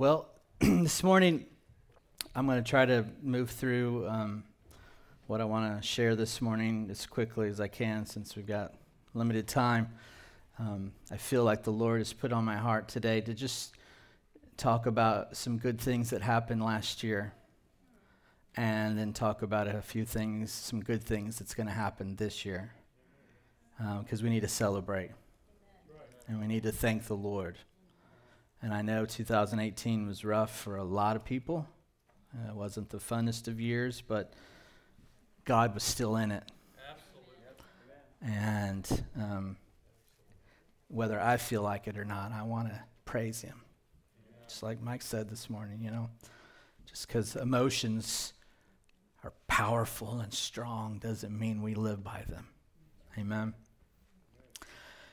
Well, this morning I'm going to try to move through um, what I want to share this morning as quickly as I can since we've got limited time. Um, I feel like the Lord has put on my heart today to just talk about some good things that happened last year and then talk about a few things, some good things that's going to happen this year because um, we need to celebrate and we need to thank the Lord. And I know 2018 was rough for a lot of people. Uh, it wasn't the funnest of years, but God was still in it. Absolutely. And um, whether I feel like it or not, I want to praise Him. Yeah. Just like Mike said this morning, you know, just because emotions are powerful and strong doesn't mean we live by them. Amen.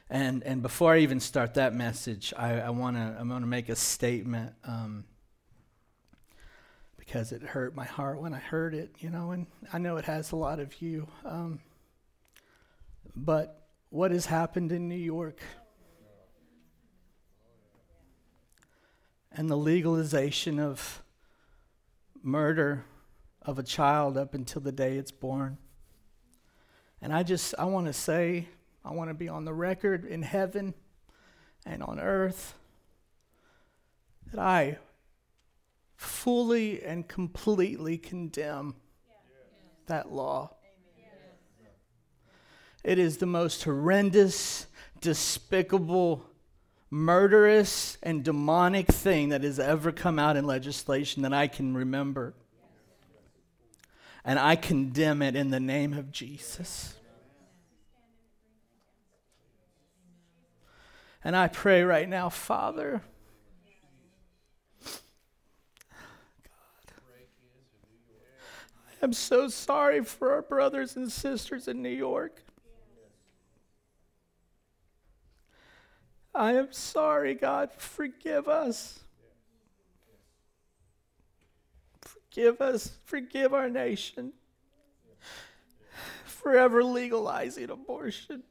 And and before I even start that message, I, I wanna I'm gonna make a statement um, because it hurt my heart when I heard it, you know, and I know it has a lot of you. Um, but what has happened in New York and the legalization of murder of a child up until the day it's born. And I just I want to say I want to be on the record in heaven and on earth that I fully and completely condemn that law. It is the most horrendous, despicable, murderous, and demonic thing that has ever come out in legislation that I can remember. And I condemn it in the name of Jesus. And I pray right now, Father, God, I am so sorry for our brothers and sisters in New York. I am sorry, God. Forgive us. Forgive us. Forgive our nation. Forever legalizing abortion.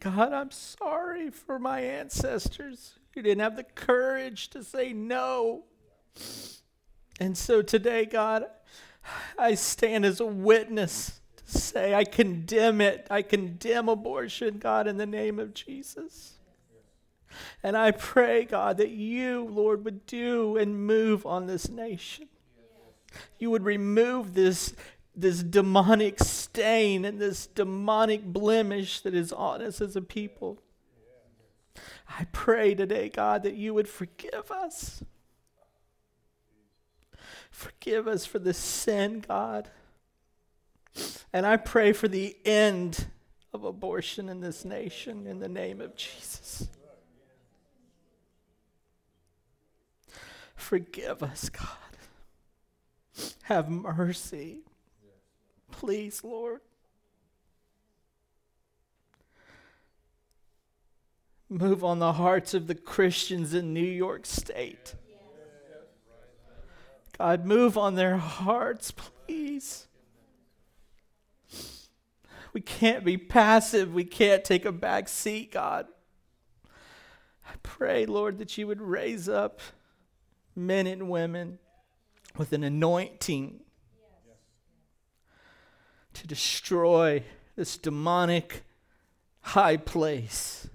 God, I'm sorry for my ancestors who didn't have the courage to say no. And so today, God, I stand as a witness to say I condemn it. I condemn abortion, God, in the name of Jesus. And I pray, God, that you, Lord, would do and move on this nation. You would remove this this demonic stain and this demonic blemish that is on us as a people. I pray today, God, that you would forgive us. Forgive us for the sin, God. And I pray for the end of abortion in this nation in the name of Jesus. Forgive us, God. Have mercy. Please, Lord. Move on the hearts of the Christians in New York State. God, move on their hearts, please. We can't be passive. We can't take a back seat, God. I pray, Lord, that you would raise up men and women with an anointing to destroy this demonic high place.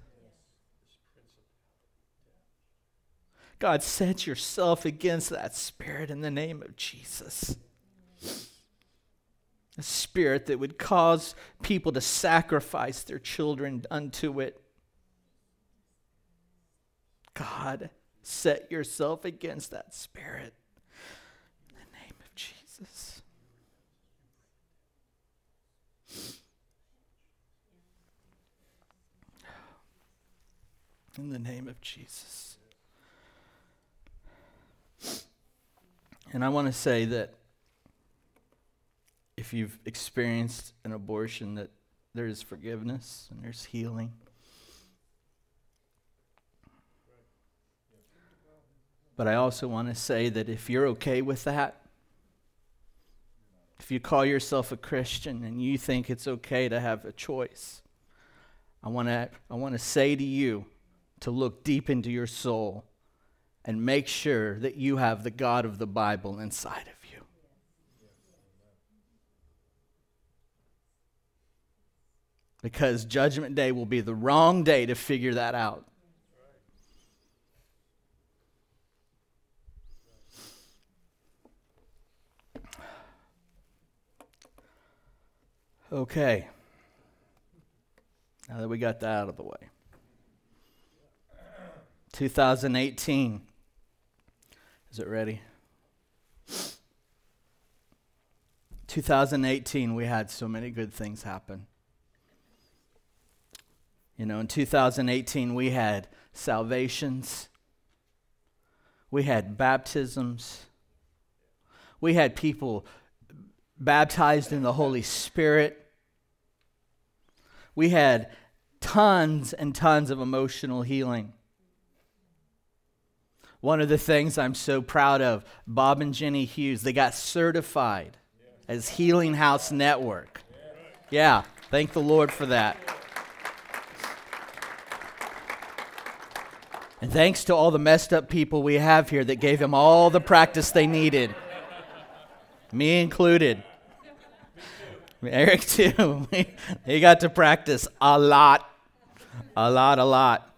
God, set yourself against that spirit in the name of Jesus. A spirit that would cause people to sacrifice their children unto it. God, set yourself against that spirit in the name of Jesus. In the name of Jesus. And I want to say that if you've experienced an abortion, that there is forgiveness and there's healing. But I also want to say that if you're okay with that, if you call yourself a Christian and you think it's okay to have a choice, I want to I want to say to you to look deep into your soul and make sure that you have the God of the Bible inside of you. Because Judgment Day will be the wrong day to figure that out. Okay. Now that we got that out of the way. 2018. Is it ready? 2018, we had so many good things happen. You know, in 2018, we had salvations, we had baptisms, we had people baptized in the Holy Spirit. We had tons and tons of emotional healing. One of the things I'm so proud of, Bob and Jenny Hughes, they got certified as Healing House Network. Yeah, thank the Lord for that. And thanks to all the messed up people we have here that gave them all the practice they needed, me included. Eric too. he got to practice a lot, a lot, a lot.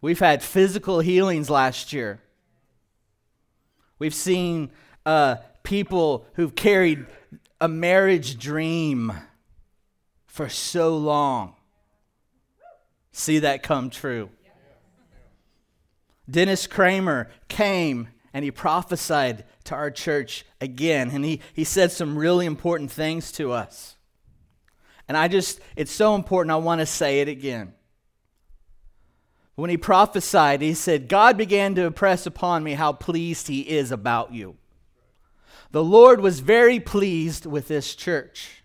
We've had physical healings last year. We've seen uh, people who've carried a marriage dream for so long see that come true. Dennis Cramer came and he prophesied to our church again. And he, he said some really important things to us. And I just, it's so important, I want to say it again. When he prophesied, he said, God began to impress upon me how pleased he is about you. The Lord was very pleased with this church.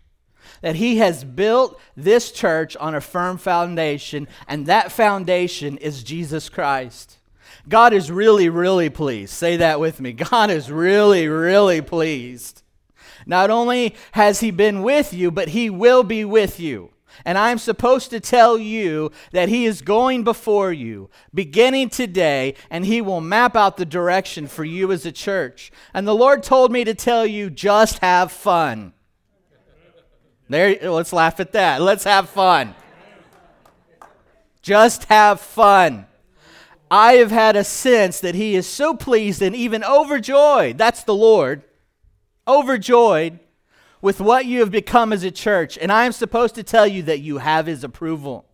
That he has built this church on a firm foundation, and that foundation is Jesus Christ. God is really, really pleased. Say that with me. God is really, really pleased. Not only has He been with you, but He will be with you. And I'm supposed to tell you that He is going before you, beginning today, and He will map out the direction for you as a church. And the Lord told me to tell you just have fun. There, let's laugh at that. Let's have fun. Just have fun. I have had a sense that he is so pleased and even overjoyed. That's the Lord. Overjoyed with what you have become as a church. And I am supposed to tell you that you have his approval.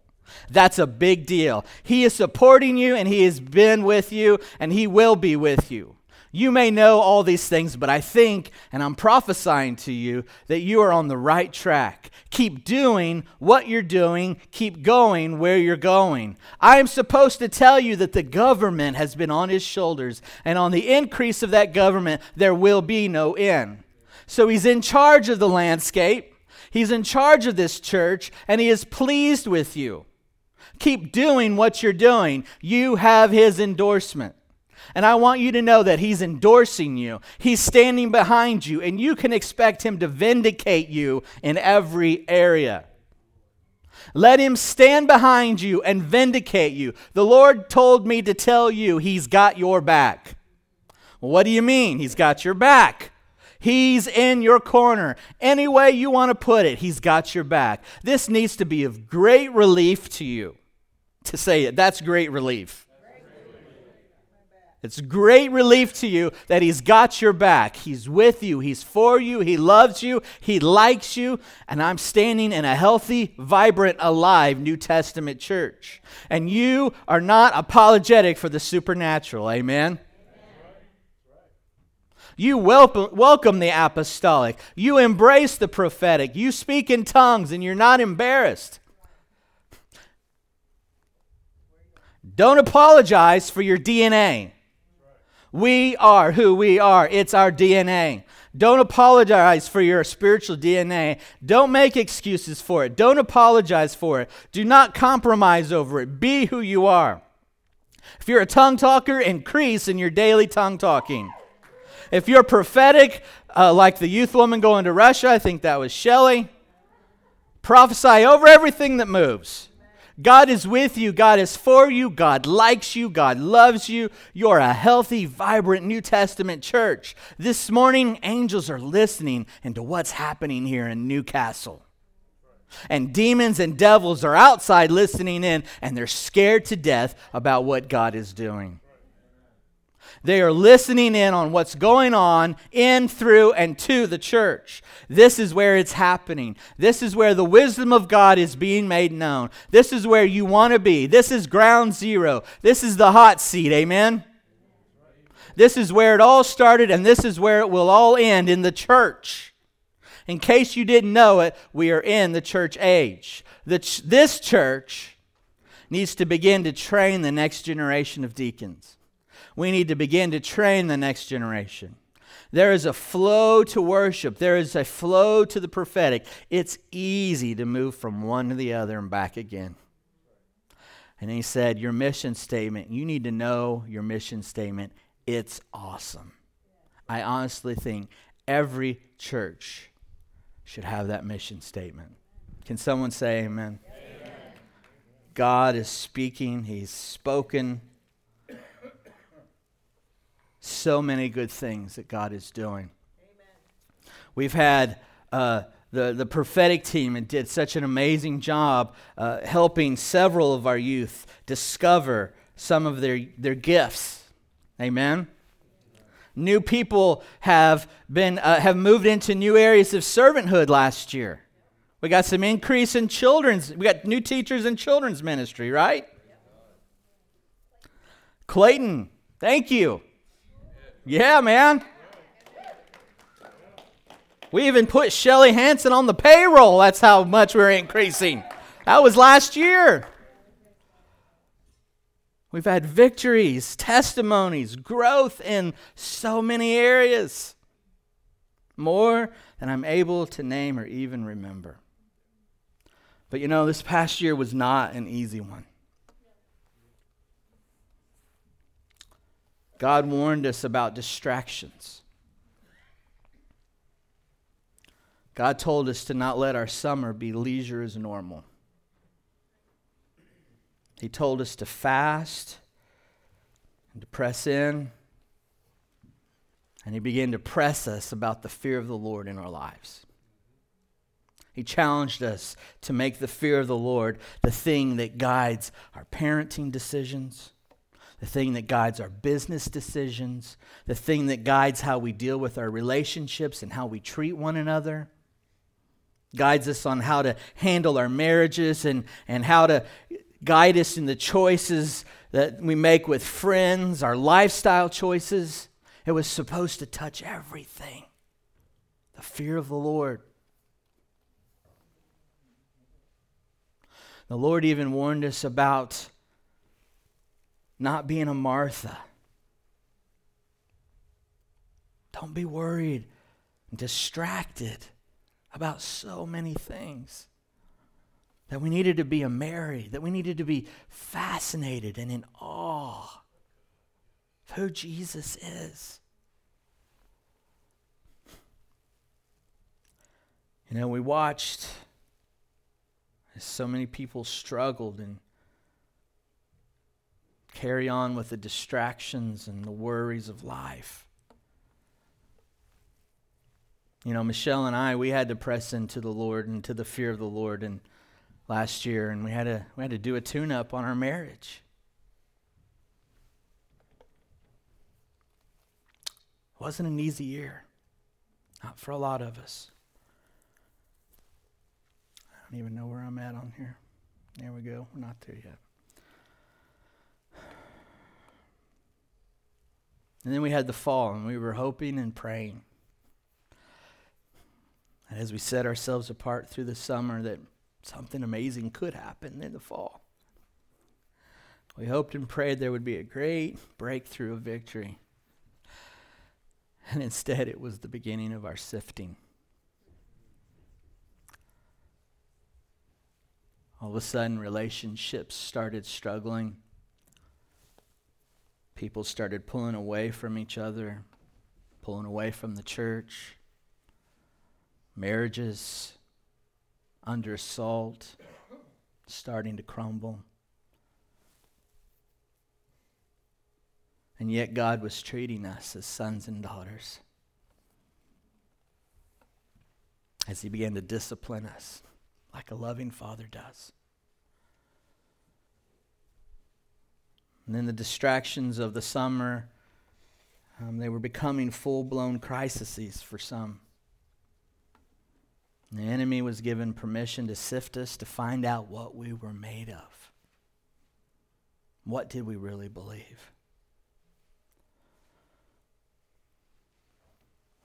That's a big deal. He is supporting you and he has been with you and he will be with you. You may know all these things, but I think, and I'm prophesying to you, that you are on the right track. Keep doing what you're doing, keep going where you're going. I am supposed to tell you that the government has been on his shoulders, and on the increase of that government, there will be no end. So he's in charge of the landscape, he's in charge of this church, and he is pleased with you. Keep doing what you're doing. You have his endorsement. And I want you to know that He's endorsing you, He's standing behind you, and you can expect Him to vindicate you in every area. Let him stand behind you and vindicate you. The Lord told me to tell you he's got your back. what do you mean? He's got your back. He's in your corner. Any way you want to put it, he's got your back. This needs to be of great relief to you to say it. That's great relief. It's great relief to you that He's got your back. He's with you. He's for you. He loves you. He likes you. And I'm standing in a healthy, vibrant, alive New Testament church. And you are not apologetic for the supernatural. Amen? You welcome, welcome the apostolic. You embrace the prophetic. You speak in tongues and you're not embarrassed. Don't apologize for your DNA. We are who we are. It's our DNA. Don't apologize for your spiritual DNA. Don't make excuses for it. Don't apologize for it. Do not compromise over it. Be who you are. If you're a tongue talker, increase in your daily tongue talking. If you're prophetic, uh, like the youth woman going to Russia, I think that was Shelley, prophesy over everything that moves. God is with you. God is for you. God likes you. God loves you. You're a healthy, vibrant New Testament church. This morning, angels are listening into what's happening here in Newcastle. And demons and devils are outside listening in, and they're scared to death about what God is doing. They are listening in on what's going on in, through, and to the church. This is where it's happening. This is where the wisdom of God is being made known. This is where you want to be. This is ground zero. This is the hot seat. Amen? This is where it all started, and this is where it will all end in the church. In case you didn't know it, we are in the church age. The ch- this church needs to begin to train the next generation of deacons we need to begin to train the next generation. There is a flow to worship, there is a flow to the prophetic. It's easy to move from one to the other and back again. And he said, Your mission statement, you need to know your mission statement. It's awesome. I honestly think every church should have that mission statement. Can someone say amen? amen? God is speaking, He's spoken so many good things that God is doing. Amen. We've had uh, the, the prophetic team and did such an amazing job uh, helping several of our youth discover some of their, their gifts. Amen. New people have been uh, have moved into new areas of servanthood last year. We got some increase in children's. We got new teachers in children's ministry, right? Clayton, thank you. Yeah, man. We even put Shelly Hanson on the payroll. That's how much we're increasing. That was last year. We've had victories, testimonies, growth in so many areas. More than I'm able to name or even remember. But you know, this past year was not an easy one. God warned us about distractions. God told us to not let our summer be leisure as normal. He told us to fast and to press in. And He began to press us about the fear of the Lord in our lives. He challenged us to make the fear of the Lord the thing that guides our parenting decisions the thing that guides our business decisions, the thing that guides how we deal with our relationships and how we treat one another, guides us on how to handle our marriages and, and how to guide us in the choices that we make with friends, our lifestyle choices. It was supposed to touch everything. The fear of the Lord. The Lord even warned us about not being a Martha. Don't be worried and distracted about so many things. That we needed to be a Mary, that we needed to be fascinated and in awe of who Jesus is. You know, we watched as so many people struggled and carry on with the distractions and the worries of life. You know, Michelle and I, we had to press into the Lord and to the fear of the Lord and last year, and we had to we had to do a tune-up on our marriage. It wasn't an easy year. Not for a lot of us. I don't even know where I'm at on here. There we go. We're not there yet. And then we had the fall, and we were hoping and praying. And as we set ourselves apart through the summer, that something amazing could happen in the fall. We hoped and prayed there would be a great breakthrough of victory. And instead, it was the beginning of our sifting. All of a sudden, relationships started struggling. People started pulling away from each other, pulling away from the church. Marriages under assault. starting to crumble. And yet, God was treating us as sons and daughters as He began to discipline us like a loving father does. And then the distractions of the summer, um, they were becoming full blown crises for some. The enemy was given permission to sift us to find out what we were made of. What did we really believe?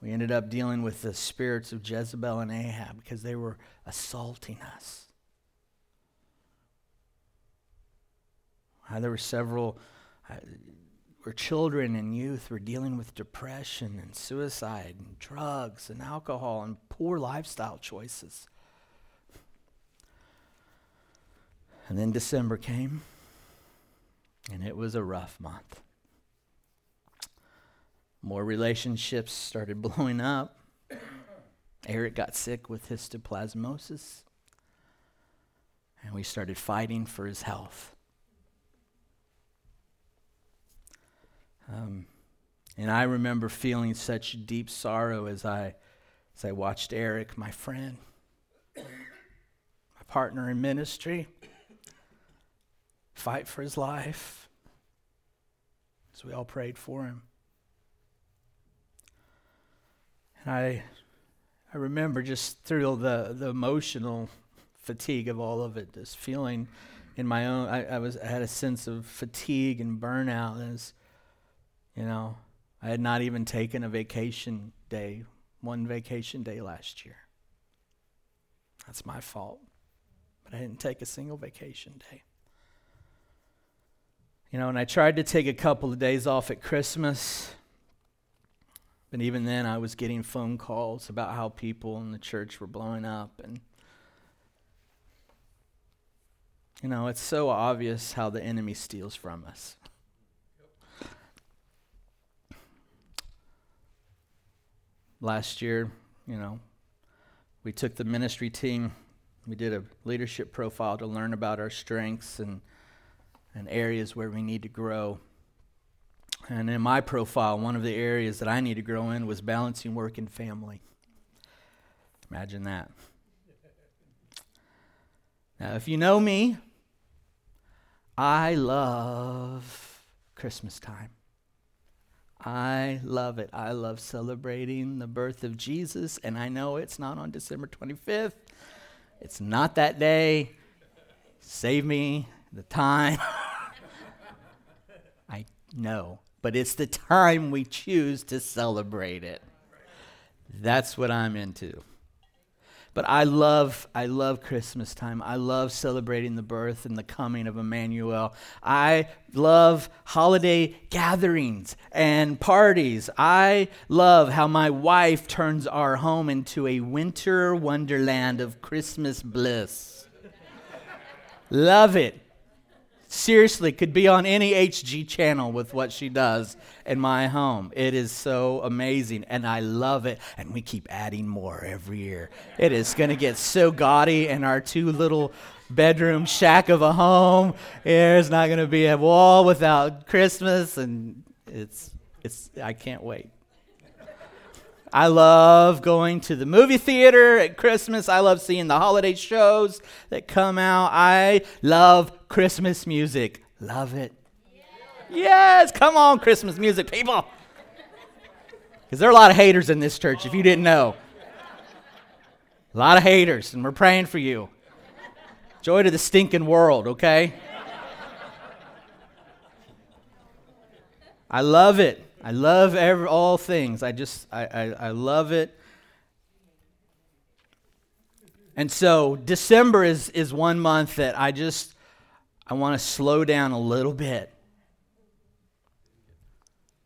We ended up dealing with the spirits of Jezebel and Ahab because they were assaulting us. Uh, there were several, uh, where children and youth were dealing with depression and suicide and drugs and alcohol and poor lifestyle choices. And then December came, and it was a rough month. More relationships started blowing up. Eric got sick with histoplasmosis, and we started fighting for his health. Um, and I remember feeling such deep sorrow as I, as I watched Eric, my friend, my partner in ministry, fight for his life, So we all prayed for him. And I, I remember just through the, the emotional fatigue of all of it, this feeling in my own, I, I was I had a sense of fatigue and burnout as, you know, I had not even taken a vacation day, one vacation day last year. That's my fault. But I didn't take a single vacation day. You know, and I tried to take a couple of days off at Christmas but even then, I was getting phone calls about how people in the church were blowing up. And, you know, it's so obvious how the enemy steals from us. Last year, you know, we took the ministry team, we did a leadership profile to learn about our strengths and, and areas where we need to grow. And in my profile, one of the areas that I need to grow in was balancing work and family. Imagine that. Now, if you know me, I love Christmas time. I love it. I love celebrating the birth of Jesus, and I know it's not on December 25th. It's not that day. Save me the time. I know but it's the time we choose to celebrate it. That's what I'm into. But I love I love Christmas time. I love celebrating the birth and the coming of Emmanuel. I love holiday gatherings and parties. I love how my wife turns our home into a winter wonderland of Christmas bliss. love it seriously could be on any HG channel with what she does in my home. It is so amazing and I love it. And we keep adding more every year. It is going to get so gaudy in our two little bedroom shack of a home. There's not going to be a wall without Christmas and it's it's I can't wait. I love going to the movie theater at Christmas. I love seeing the holiday shows that come out. I love Christmas music. Love it. Yes, come on, Christmas music, people. Because there are a lot of haters in this church, if you didn't know. A lot of haters, and we're praying for you. Joy to the stinking world, okay? I love it. I love every, all things. I just, I, I, I love it. And so December is, is one month that I just, I want to slow down a little bit.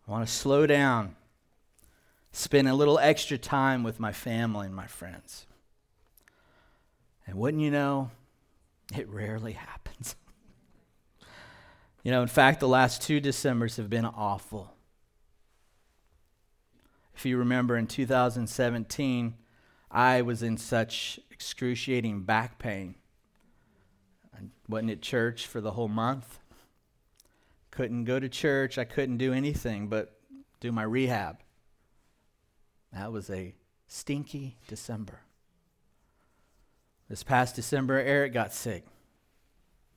I want to slow down, spend a little extra time with my family and my friends. And wouldn't you know, it rarely happens. you know, in fact, the last two Decembers have been awful. If you remember in 2017, I was in such excruciating back pain. Wasn't at church for the whole month. Couldn't go to church. I couldn't do anything but do my rehab. That was a stinky December. This past December, Eric got sick.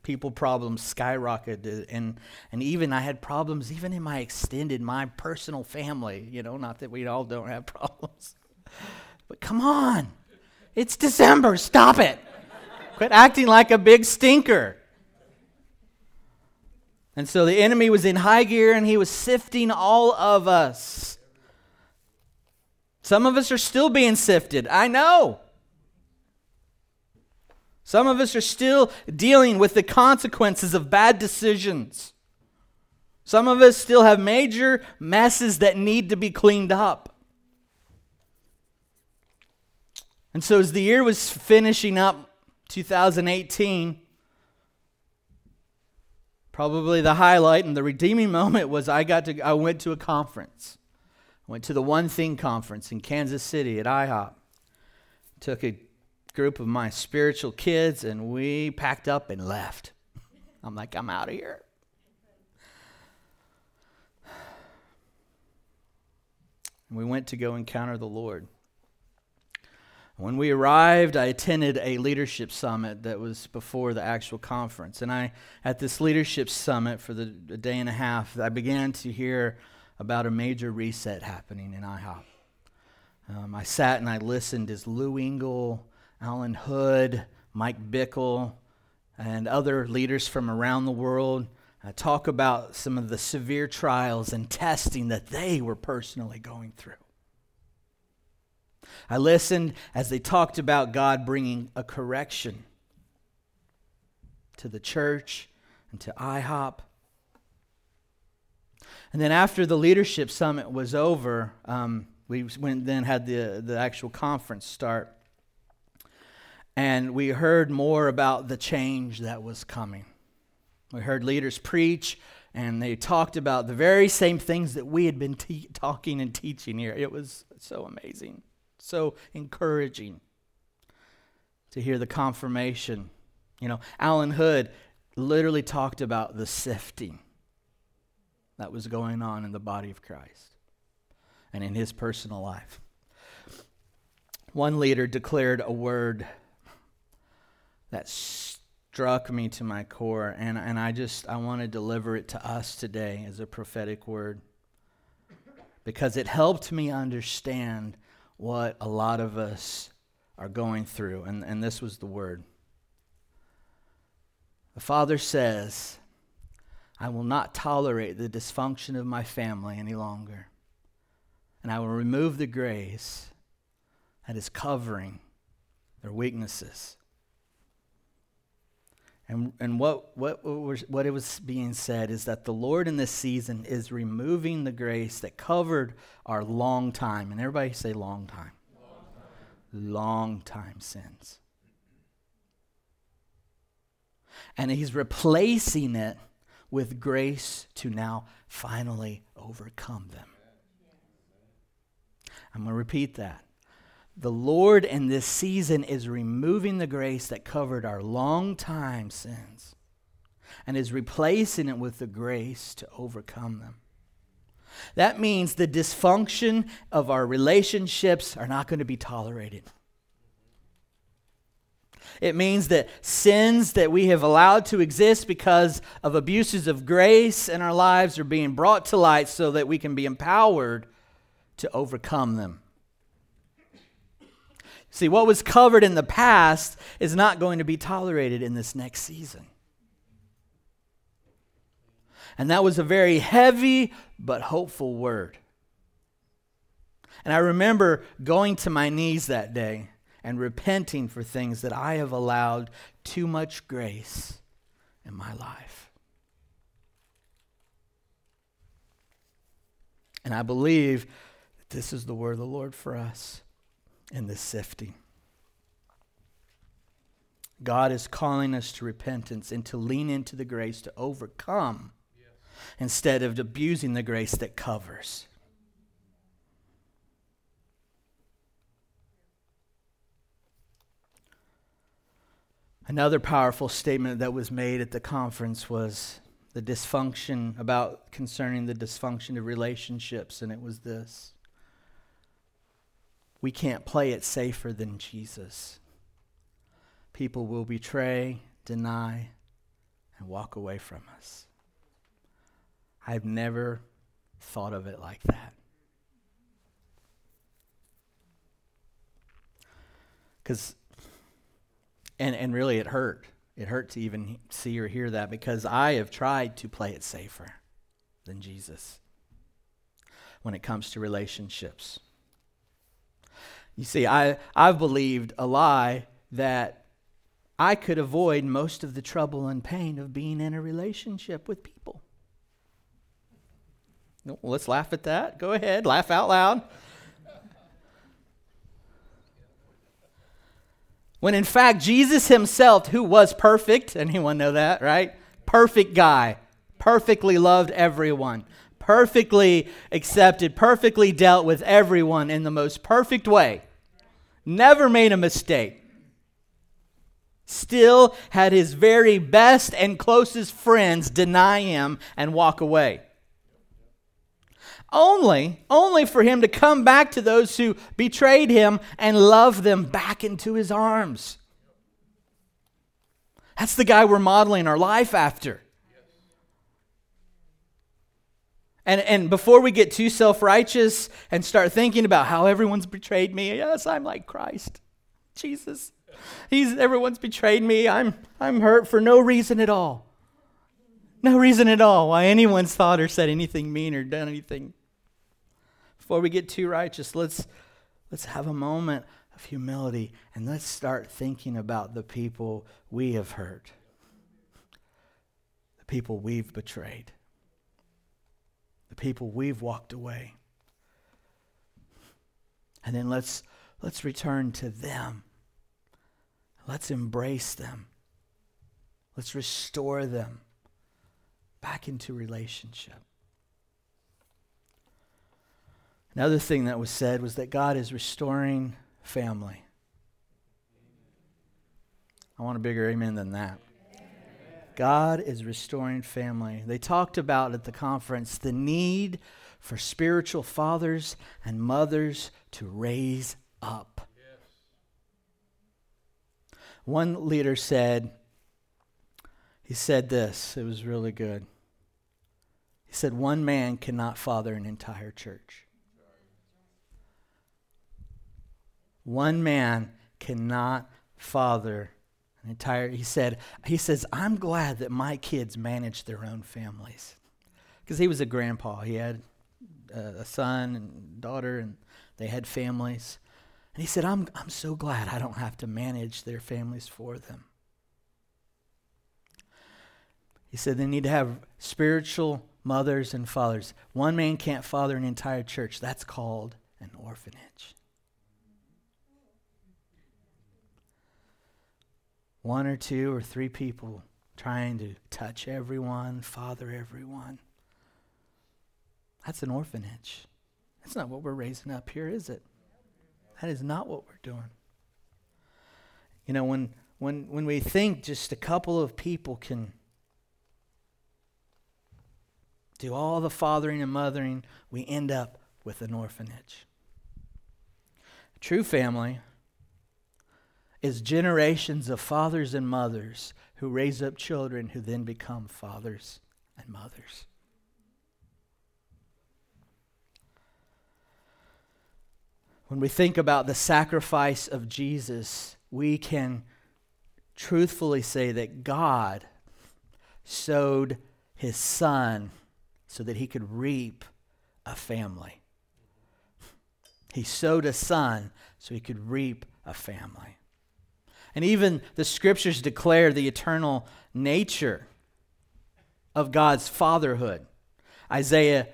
People problems skyrocketed, and and even I had problems even in my extended, my personal family. You know, not that we all don't have problems, but come on, it's December. Stop it. Quit acting like a big stinker. And so the enemy was in high gear, and he was sifting all of us. Some of us are still being sifted. I know. Some of us are still dealing with the consequences of bad decisions. Some of us still have major messes that need to be cleaned up. And so, as the year was finishing up, 2018, probably the highlight and the redeeming moment was I got to I went to a conference. I went to the One Thing conference in Kansas City at IHOP. Took a group of my spiritual kids, and we packed up and left. I'm like, I'm out of here. And we went to go encounter the Lord. When we arrived, I attended a leadership summit that was before the actual conference. And I, at this leadership summit for the day and a half, I began to hear about a major reset happening in IHOP. Um, I sat and I listened as Lou Engle Allen Hood, Mike Bickle, and other leaders from around the world uh, talk about some of the severe trials and testing that they were personally going through. I listened as they talked about God bringing a correction to the church and to IHOP. And then after the leadership summit was over, um, we went then had the, the actual conference start and we heard more about the change that was coming. We heard leaders preach, and they talked about the very same things that we had been te- talking and teaching here. It was so amazing, so encouraging to hear the confirmation. You know, Allen Hood literally talked about the sifting that was going on in the body of Christ and in his personal life. One leader declared a word that struck me to my core and, and i just i want to deliver it to us today as a prophetic word because it helped me understand what a lot of us are going through and, and this was the word. The father says i will not tolerate the dysfunction of my family any longer and i will remove the grace that is covering their weaknesses and, and what, what, was, what it was being said is that the Lord in this season is removing the grace that covered our long time. And everybody say long time. Long time, long time sins. And he's replacing it with grace to now finally overcome them. I'm going to repeat that. The Lord in this season is removing the grace that covered our long time sins and is replacing it with the grace to overcome them. That means the dysfunction of our relationships are not going to be tolerated. It means that sins that we have allowed to exist because of abuses of grace in our lives are being brought to light so that we can be empowered to overcome them. See, what was covered in the past is not going to be tolerated in this next season. And that was a very heavy but hopeful word. And I remember going to my knees that day and repenting for things that I have allowed too much grace in my life. And I believe that this is the word of the Lord for us in this sifting. God is calling us to repentance and to lean into the grace to overcome yes. instead of abusing the grace that covers. Another powerful statement that was made at the conference was the dysfunction about concerning the dysfunction of relationships, and it was this we can't play it safer than Jesus. People will betray, deny, and walk away from us. I've never thought of it like that. Because, and, and really, it hurt. It hurt to even see or hear that because I have tried to play it safer than Jesus when it comes to relationships. You see, I, I've believed a lie that I could avoid most of the trouble and pain of being in a relationship with people. Well, let's laugh at that. Go ahead, laugh out loud. When in fact, Jesus himself, who was perfect, anyone know that, right? Perfect guy, perfectly loved everyone, perfectly accepted, perfectly dealt with everyone in the most perfect way, never made a mistake, still had his very best and closest friends deny him and walk away. Only only for him to come back to those who betrayed him and love them back into his arms. That's the guy we're modeling our life after and, and before we get too self-righteous and start thinking about how everyone's betrayed me yes i'm like christ. Jesus. He's everyone's betrayed me. I'm i'm hurt for no reason at all. No reason at all why anyone's thought or said anything mean or done anything. Before we get too righteous, let's, let's have a moment of humility and let's start thinking about the people we have hurt, the people we've betrayed, the people we've walked away. And then let's, let's return to them. Let's embrace them. Let's restore them back into relationship. Another thing that was said was that God is restoring family. I want a bigger amen than that. God is restoring family. They talked about at the conference the need for spiritual fathers and mothers to raise up. One leader said, he said this, it was really good. He said, One man cannot father an entire church. One man cannot father an entire he said he says i'm glad that my kids manage their own families. Because he was a grandpa. He had a son and daughter and they had families. And he said i'm i'm so glad i don't have to manage their families for them. He said they need to have spiritual mothers and fathers. One man can't father an entire church. That's called an orphanage one or two or three people trying to touch everyone, father everyone. That's an orphanage. That's not what we're raising up here, is it? That is not what we're doing. You know, when when when we think just a couple of people can do all the fathering and mothering, we end up with an orphanage. true family is generations of fathers and mothers who raise up children who then become fathers and mothers. When we think about the sacrifice of Jesus, we can truthfully say that God sowed his son so that he could reap a family. He sowed a son so he could reap a family. And even the scriptures declare the eternal nature of God's fatherhood. Isaiah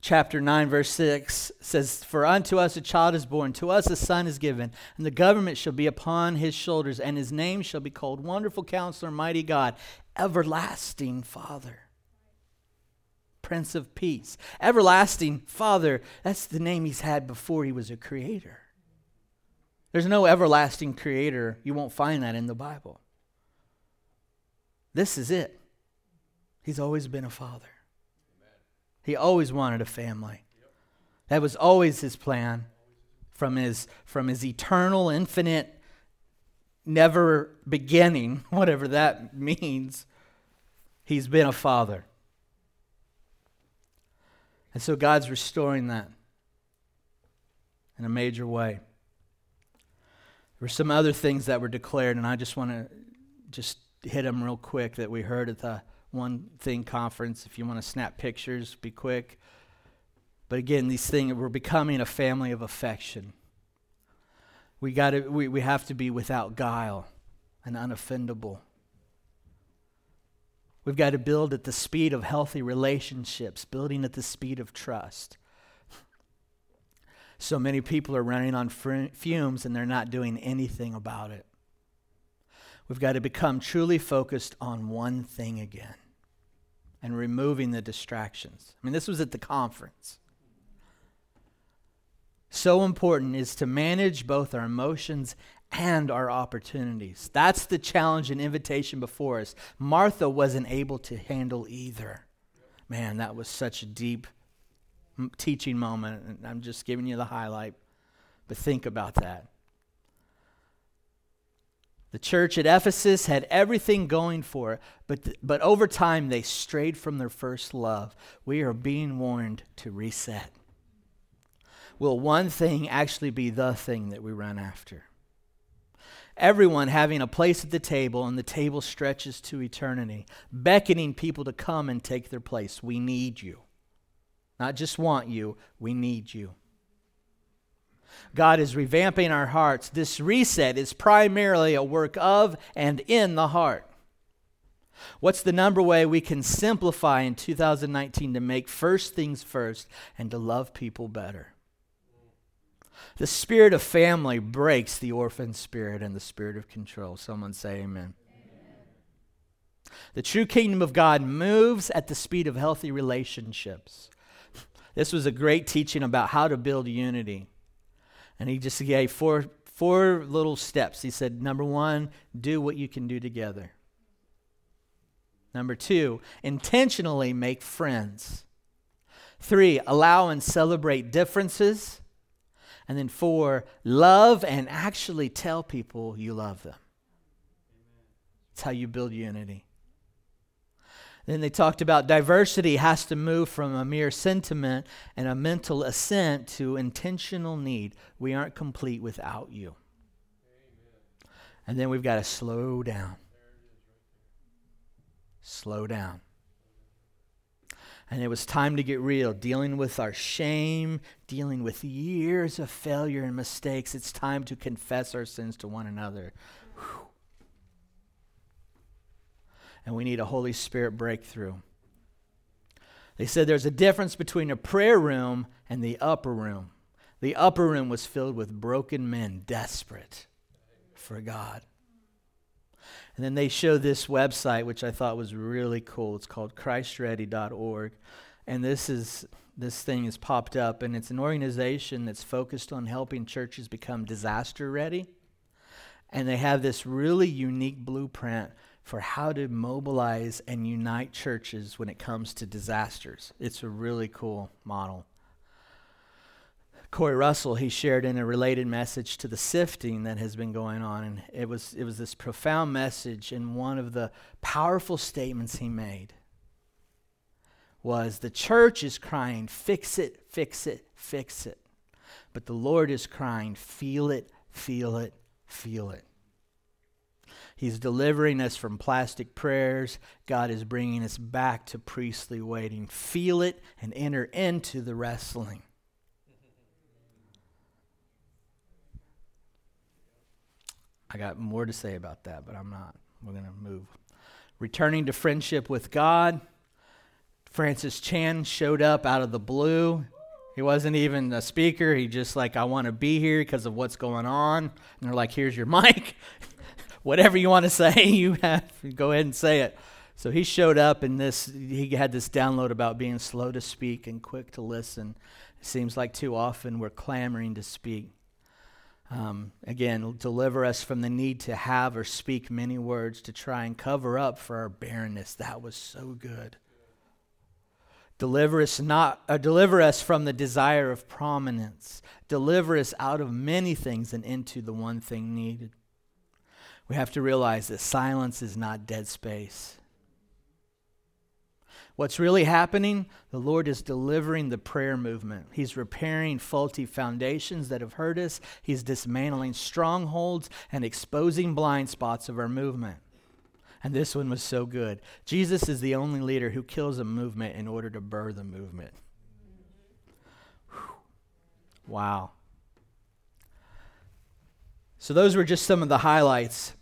chapter 9, verse 6 says, For unto us a child is born, to us a son is given, and the government shall be upon his shoulders, and his name shall be called Wonderful Counselor, Mighty God, Everlasting Father. Prince of Peace. Everlasting Father, that's the name he's had before he was a creator. There's no everlasting creator. You won't find that in the Bible. This is it. He's always been a father. He always wanted a family. That was always his plan from his, from his eternal, infinite, never beginning, whatever that means. He's been a father. And so God's restoring that in a major way. Were some other things that were declared, and I just want to just hit them real quick that we heard at the One Thing conference. If you want to snap pictures, be quick. But again, these things, we're becoming a family of affection. We, gotta, we, we have to be without guile and unoffendable. We've got to build at the speed of healthy relationships, building at the speed of trust. So many people are running on fumes and they're not doing anything about it. We've got to become truly focused on one thing again and removing the distractions. I mean, this was at the conference. So important is to manage both our emotions and our opportunities. That's the challenge and invitation before us. Martha wasn't able to handle either. Man, that was such a deep teaching moment. And I'm just giving you the highlight. But think about that. The church at Ephesus had everything going for it, but, th- but over time they strayed from their first love. We are being warned to reset. Will one thing actually be the thing that we run after? everyone having a place at the table, and the table stretches to eternity, beckoning people to come and take their place. We need you. Not just want you, we need you. God is revamping our hearts. This reset is primarily a work of and in the heart. What's the number way we can simplify in 2019 to make first things first and to love people better? The spirit of family breaks the orphan spirit and the spirit of control. Someone say amen. amen. The true kingdom of God moves at the speed of healthy relationships. This was a great teaching about how to build unity. And he just gave four, four little steps. He said, number one, do what you can do together. Number two, intentionally make friends. Three, allow and celebrate differences. And then four, love and actually tell people you love them. That's how you build unity. Then they talked about diversity has to move from a mere sentiment and a mental assent to intentional need. We aren't complete without you. And then we've got to slow down. Slow down. And it was time to get real, dealing with our shame, dealing with years of failure and mistakes. It's time to confess our sins to one another. Whew. And we need a Holy Spirit breakthrough. They said there's a difference between a prayer room and the upper room. The upper room was filled with broken men, desperate for God. And then they show this website, which I thought was really cool. It's called ChristReady.org. And this is this thing has popped up, and it's an organization that's focused on helping churches become disaster ready. And they have this really unique blueprint for how to mobilize and unite churches when it comes to disasters. It's a really cool model. Corey Russell, he shared in a related message to the sifting that has been going on. And it was, it was this profound message. And one of the powerful statements he made was the church is crying, fix it, fix it, fix it. But the Lord is crying, feel it, feel it, feel it. He's delivering us from plastic prayers. God is bringing us back to priestly waiting. Feel it and enter into the wrestling. I got more to say about that, but I'm not. We're going to move. Returning to friendship with God. Francis Chan showed up out of the blue. He wasn't even a speaker. He just like, I want to be here because of what's going on. And they're like, here's your mic. Whatever you want to say, you have go ahead and say it. So he showed up and this he had this download about being slow to speak and quick to listen. It seems like too often we're clamoring to speak. Um, again, deliver us from the need to have or speak many words to try and cover up for our barrenness. That was so good. Deliver us not, uh, deliver us from the desire of prominence. Deliver us out of many things and into the one thing needed. We have to realize that silence is not dead space. What's really happening? The Lord is delivering the prayer movement. He's repairing faulty foundations that have hurt us. He's dismantling strongholds and exposing blind spots of our movement. And this one was so good. Jesus is the only leader who kills a movement in order to burr the movement. Whew. Wow. So, those were just some of the highlights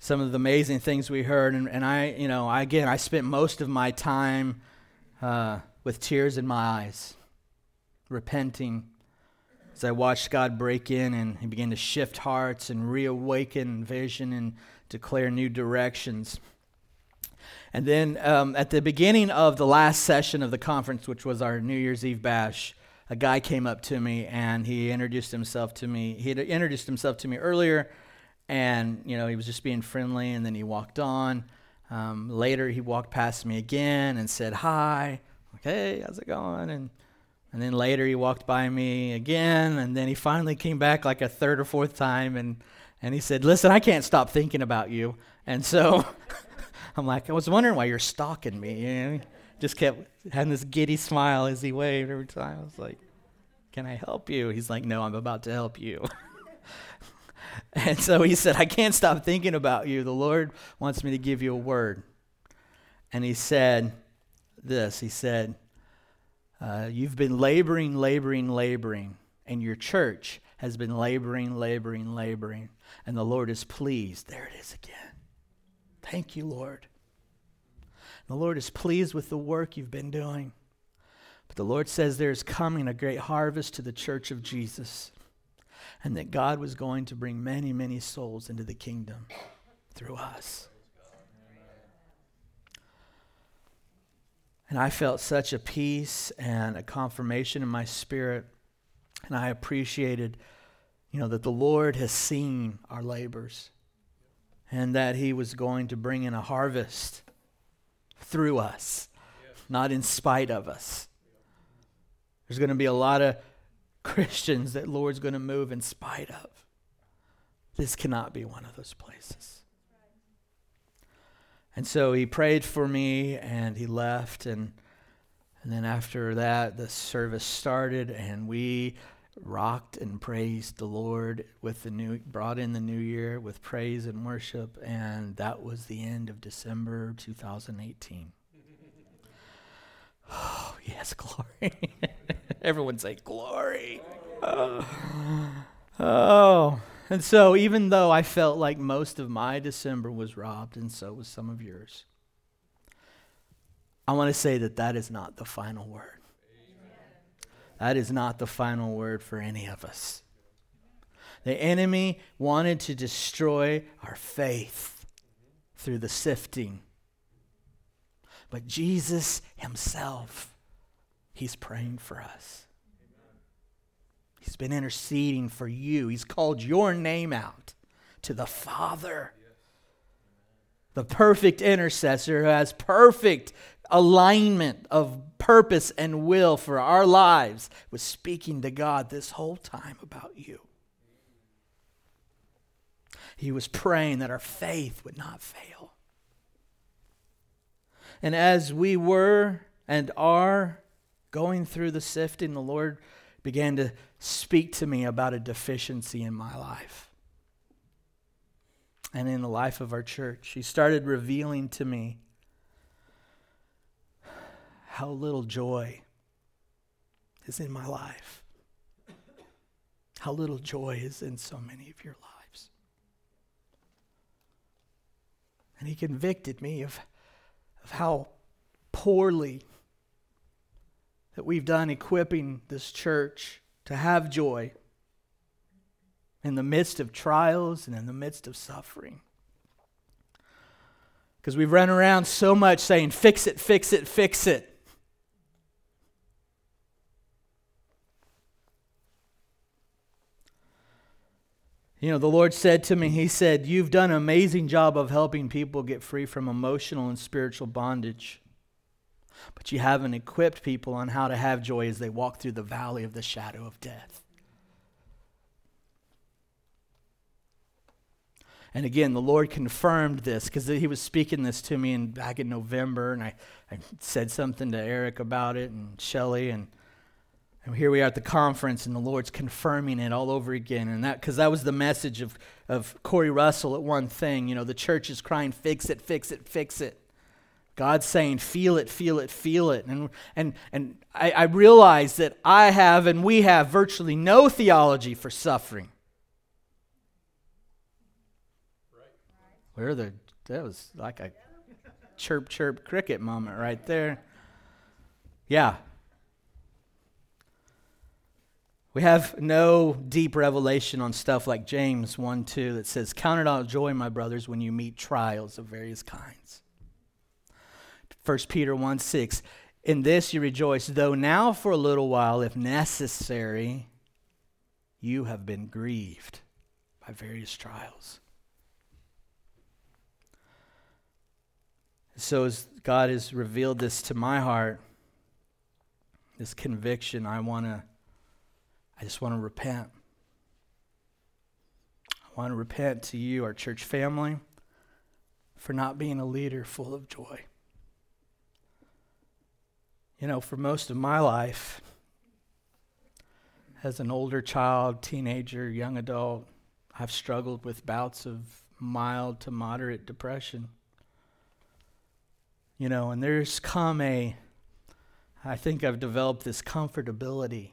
some of the amazing things we heard. And, and I, you know, I, again, I spent most of my time uh, with tears in my eyes, repenting as I watched God break in and He began to shift hearts and reawaken vision and declare new directions. And then um, at the beginning of the last session of the conference, which was our New Year's Eve bash, a guy came up to me and he introduced himself to me. He had introduced himself to me earlier and you know he was just being friendly and then he walked on um, later he walked past me again and said hi like hey how's it going and and then later he walked by me again and then he finally came back like a third or fourth time and and he said listen i can't stop thinking about you and so i'm like i was wondering why you're stalking me you know? Just kept having this giddy smile as he waved every time i was like can i help you he's like no i'm about to help you And so he said, I can't stop thinking about you. The Lord wants me to give you a word. And he said this He said, uh, You've been laboring, laboring, laboring, and your church has been laboring, laboring, laboring, and the Lord is pleased. There it is again. Thank you, Lord. The Lord is pleased with the work you've been doing. But the Lord says there's coming a great harvest to the church of Jesus and that God was going to bring many, many souls into the kingdom through us. And I felt such a peace and a confirmation in my spirit. And I appreciated, you know, that the Lord has seen our labors and that He was going to bring in a harvest through us, not in spite of us. There's going to be a lot of Christians that Lord's going to move in spite of. This cannot be one of those places. And so he prayed for me and he left and and then after that the service started and we rocked and praised the Lord with the new brought in the new year with praise and worship and that was the end of December 2018. Oh, yes, glory. Everyone say glory. Oh. oh. And so, even though I felt like most of my December was robbed, and so was some of yours, I want to say that that is not the final word. That is not the final word for any of us. The enemy wanted to destroy our faith through the sifting. But Jesus himself He's praying for us. He's been interceding for you. He's called your name out to the Father. The perfect intercessor who has perfect alignment of purpose and will for our lives was speaking to God this whole time about you. He was praying that our faith would not fail. And as we were and are going through the sifting, the Lord began to speak to me about a deficiency in my life and in the life of our church. He started revealing to me how little joy is in my life, how little joy is in so many of your lives. And he convicted me of, of how poorly that we've done equipping this church to have joy in the midst of trials and in the midst of suffering. Because we've run around so much saying, fix it, fix it, fix it. You know, the Lord said to me, He said, You've done an amazing job of helping people get free from emotional and spiritual bondage. But you haven't equipped people on how to have joy as they walk through the valley of the shadow of death. And again, the Lord confirmed this because He was speaking this to me in, back in November, and I, I said something to Eric about it and Shelly, and, and here we are at the conference, and the Lord's confirming it all over again. And that because that was the message of, of Corey Russell at one thing. You know, the church is crying, fix it, fix it, fix it. God's saying, feel it, feel it, feel it. And, and, and I, I realize that I have and we have virtually no theology for suffering. Where the that was like a chirp chirp cricket moment right there. Yeah. We have no deep revelation on stuff like James 1 2 that says, Count it all joy, my brothers, when you meet trials of various kinds. 1 Peter 1 6, In this you rejoice, though now for a little while, if necessary, you have been grieved by various trials. So, as God has revealed this to my heart, this conviction, I want to, I just want to repent. I want to repent to you, our church family, for not being a leader full of joy. You know, for most of my life, as an older child, teenager, young adult, I've struggled with bouts of mild to moderate depression. You know, and there's come a, I think I've developed this comfortability,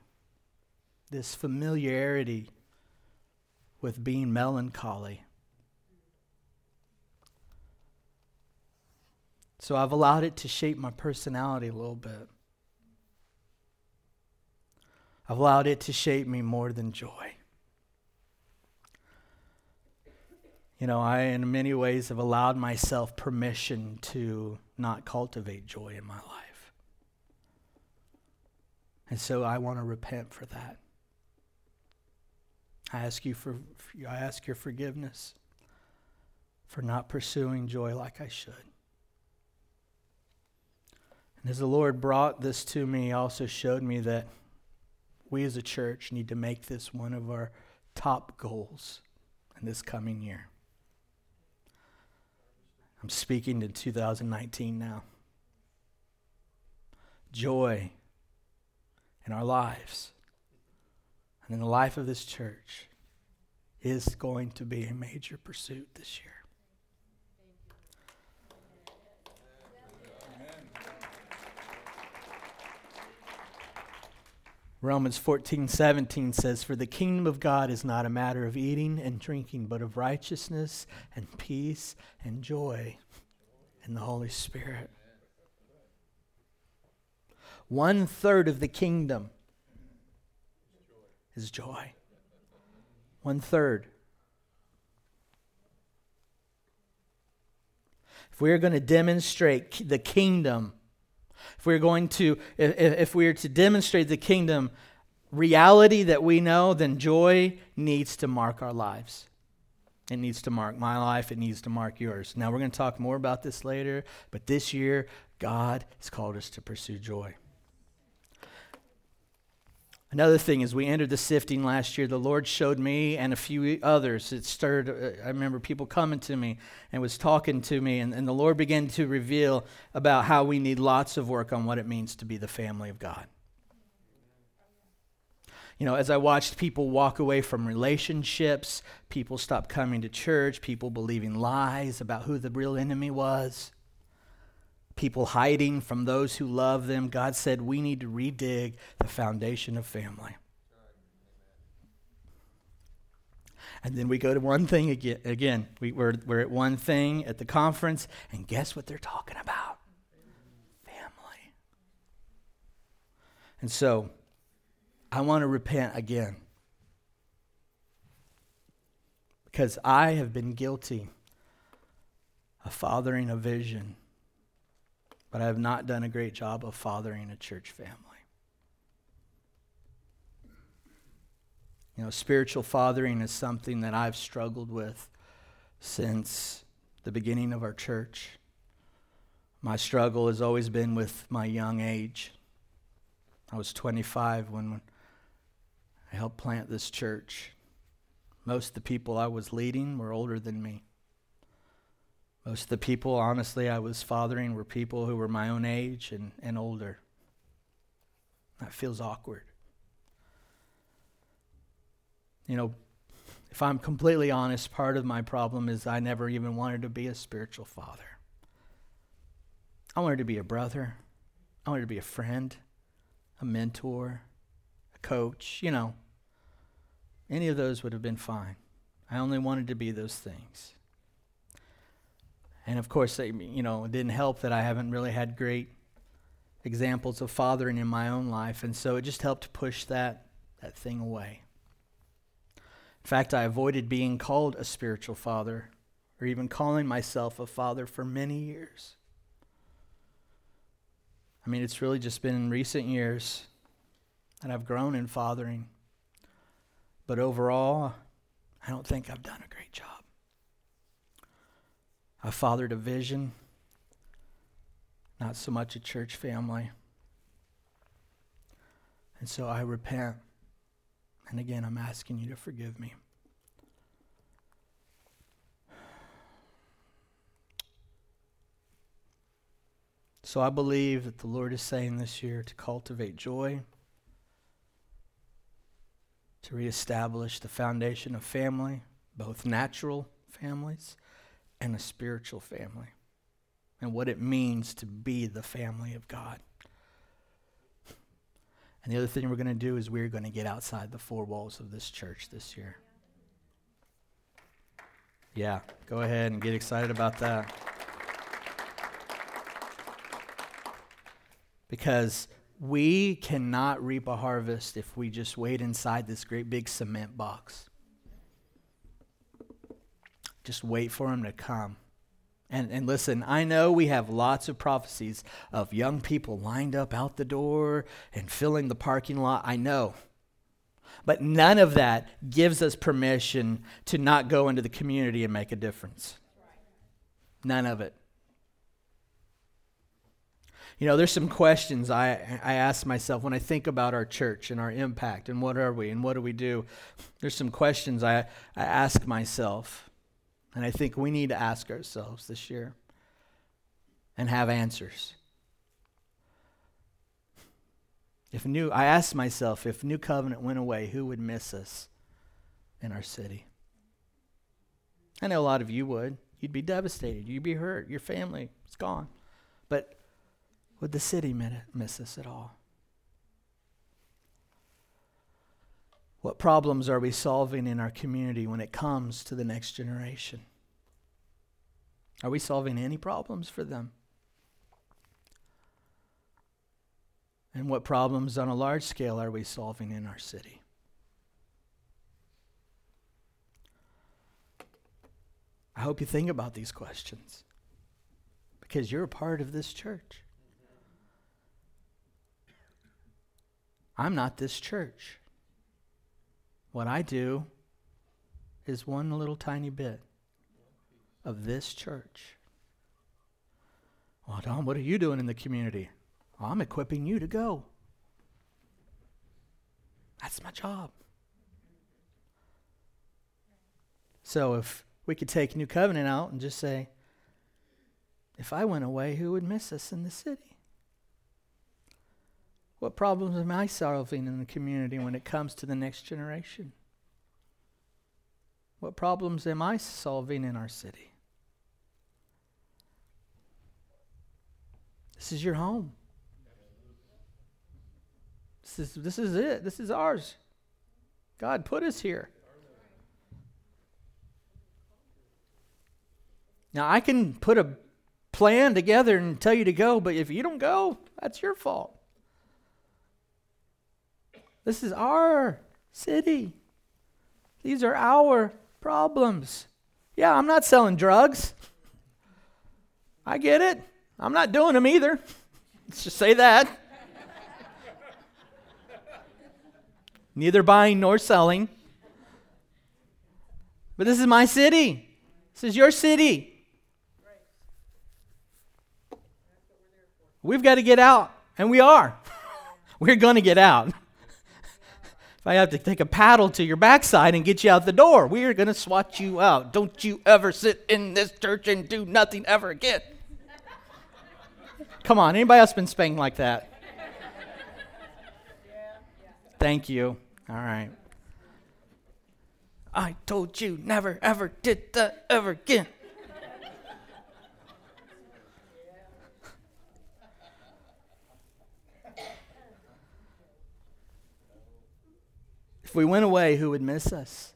this familiarity with being melancholy. So I've allowed it to shape my personality a little bit. I've allowed it to shape me more than joy. You know, I, in many ways, have allowed myself permission to not cultivate joy in my life. And so I want to repent for that. I ask you for I ask your forgiveness for not pursuing joy like I should. And as the Lord brought this to me, he also showed me that we as a church need to make this one of our top goals in this coming year. I'm speaking to 2019 now. Joy in our lives and in the life of this church is going to be a major pursuit this year. Romans 14, 17 says, For the kingdom of God is not a matter of eating and drinking, but of righteousness and peace and joy in the Holy Spirit. One third of the kingdom is joy. One third. If we are going to demonstrate the kingdom, if we're going to, if, if we are to demonstrate the kingdom reality that we know, then joy needs to mark our lives. It needs to mark my life. It needs to mark yours. Now, we're going to talk more about this later, but this year, God has called us to pursue joy. Another thing is, we entered the sifting last year. The Lord showed me and a few others. It stirred, uh, I remember people coming to me and was talking to me, and, and the Lord began to reveal about how we need lots of work on what it means to be the family of God. You know, as I watched people walk away from relationships, people stop coming to church, people believing lies about who the real enemy was people hiding from those who love them. God said we need to redig the foundation of family. And then we go to one thing again. Again, we, we're, we're at one thing at the conference, and guess what they're talking about? Family. And so, I want to repent again. Because I have been guilty of fathering a vision but I have not done a great job of fathering a church family. You know, spiritual fathering is something that I've struggled with since the beginning of our church. My struggle has always been with my young age. I was 25 when I helped plant this church. Most of the people I was leading were older than me. Most of the people, honestly, I was fathering were people who were my own age and, and older. That feels awkward. You know, if I'm completely honest, part of my problem is I never even wanted to be a spiritual father. I wanted to be a brother, I wanted to be a friend, a mentor, a coach, you know. Any of those would have been fine. I only wanted to be those things. And of course, you know, it didn't help that I haven't really had great examples of fathering in my own life, and so it just helped push that that thing away. In fact, I avoided being called a spiritual father or even calling myself a father for many years. I mean, it's really just been in recent years that I've grown in fathering. But overall, I don't think I've done a great job. I fathered a vision, not so much a church family. And so I repent. And again, I'm asking you to forgive me. So I believe that the Lord is saying this year to cultivate joy, to reestablish the foundation of family, both natural families and a spiritual family, and what it means to be the family of God. And the other thing we're going to do is we're going to get outside the four walls of this church this year. Yeah, go ahead and get excited about that. Because we cannot reap a harvest if we just wait inside this great big cement box. Just wait for him to come. And, and listen, I know we have lots of prophecies of young people lined up out the door and filling the parking lot. I know. But none of that gives us permission to not go into the community and make a difference. None of it. You know, there's some questions I, I ask myself when I think about our church and our impact and what are we and what do we do. There's some questions I, I ask myself. And I think we need to ask ourselves this year and have answers. If new, I asked myself, if New Covenant went away, who would miss us in our city? I know a lot of you would. You'd be devastated. You'd be hurt. Your family is gone. But would the city miss us at all? What problems are we solving in our community when it comes to the next generation? Are we solving any problems for them? And what problems on a large scale are we solving in our city? I hope you think about these questions because you're a part of this church. I'm not this church. What I do is one little tiny bit of this church. Well, Don, what are you doing in the community? Well, I'm equipping you to go. That's my job. So if we could take New Covenant out and just say, if I went away, who would miss us in the city? What problems am I solving in the community when it comes to the next generation? What problems am I solving in our city? This is your home. This is, this is it. This is ours. God put us here. Now, I can put a plan together and tell you to go, but if you don't go, that's your fault. This is our city. These are our problems. Yeah, I'm not selling drugs. I get it. I'm not doing them either. Let's just say that. Neither buying nor selling. But this is my city. This is your city. We've got to get out, and we are. We're going to get out. I have to take a paddle to your backside and get you out the door, we are going to swat you out. Don't you ever sit in this church and do nothing ever again. Come on, anybody else been spanked like that? Thank you. All right. I told you never ever did that ever again. If we went away, who would miss us?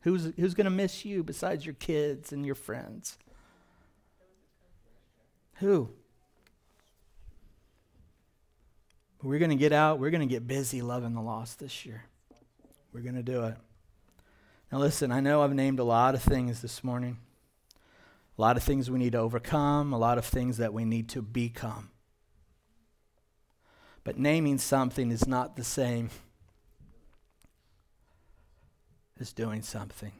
Who's, who's going to miss you besides your kids and your friends? Who? We're going to get out. We're going to get busy loving the lost this year. We're going to do it. Now, listen, I know I've named a lot of things this morning, a lot of things we need to overcome, a lot of things that we need to become. But naming something is not the same as doing something.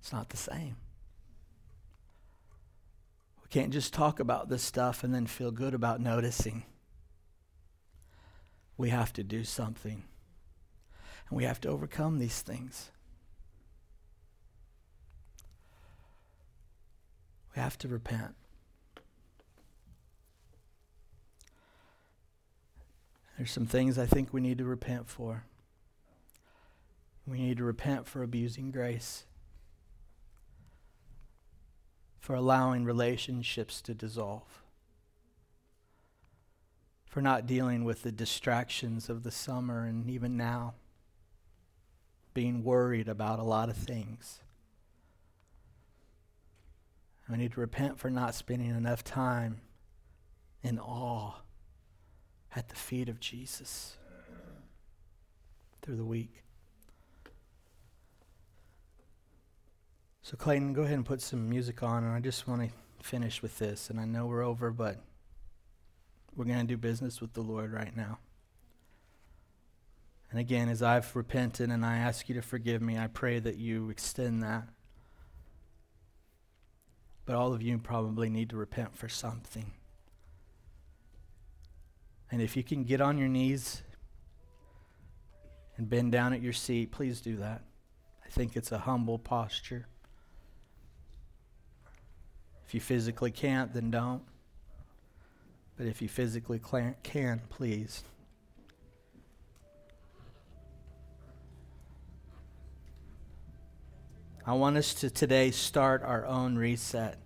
It's not the same. We can't just talk about this stuff and then feel good about noticing we have to do something. And we have to overcome these things. We have to repent. There's some things I think we need to repent for. We need to repent for abusing grace, for allowing relationships to dissolve for not dealing with the distractions of the summer and even now, being worried about a lot of things. We need to repent for not spending enough time in awe at the feet of Jesus through the week. So, Clayton, go ahead and put some music on, and I just want to finish with this. And I know we're over, but. We're going to do business with the Lord right now. And again, as I've repented and I ask you to forgive me, I pray that you extend that. But all of you probably need to repent for something. And if you can get on your knees and bend down at your seat, please do that. I think it's a humble posture. If you physically can't, then don't. But if you physically can, please. I want us to today start our own reset.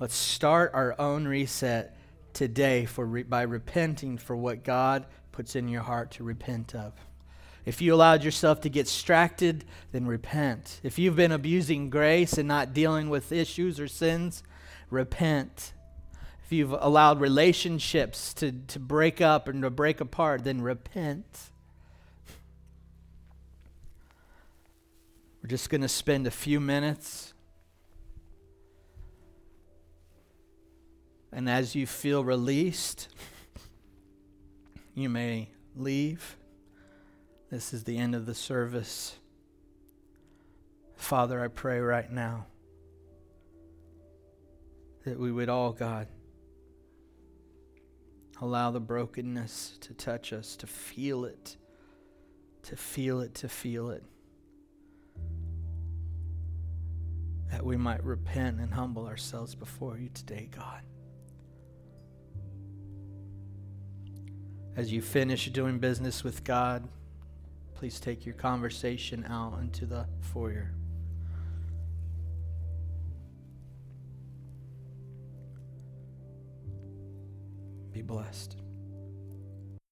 Let's start our own reset today for re- by repenting for what God puts in your heart to repent of. If you allowed yourself to get distracted, then repent. If you've been abusing grace and not dealing with issues or sins, repent. If you've allowed relationships to, to break up and to break apart, then repent. We're just going to spend a few minutes. And as you feel released, you may leave. This is the end of the service. Father, I pray right now that we would all, God, Allow the brokenness to touch us, to feel it, to feel it, to feel it. That we might repent and humble ourselves before you today, God. As you finish doing business with God, please take your conversation out into the foyer. Be blessed.